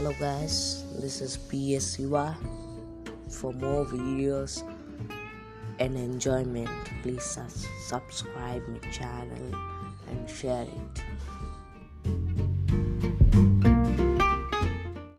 Hello guys, this is PS Siva. For more videos and enjoyment, please subscribe my channel and share it.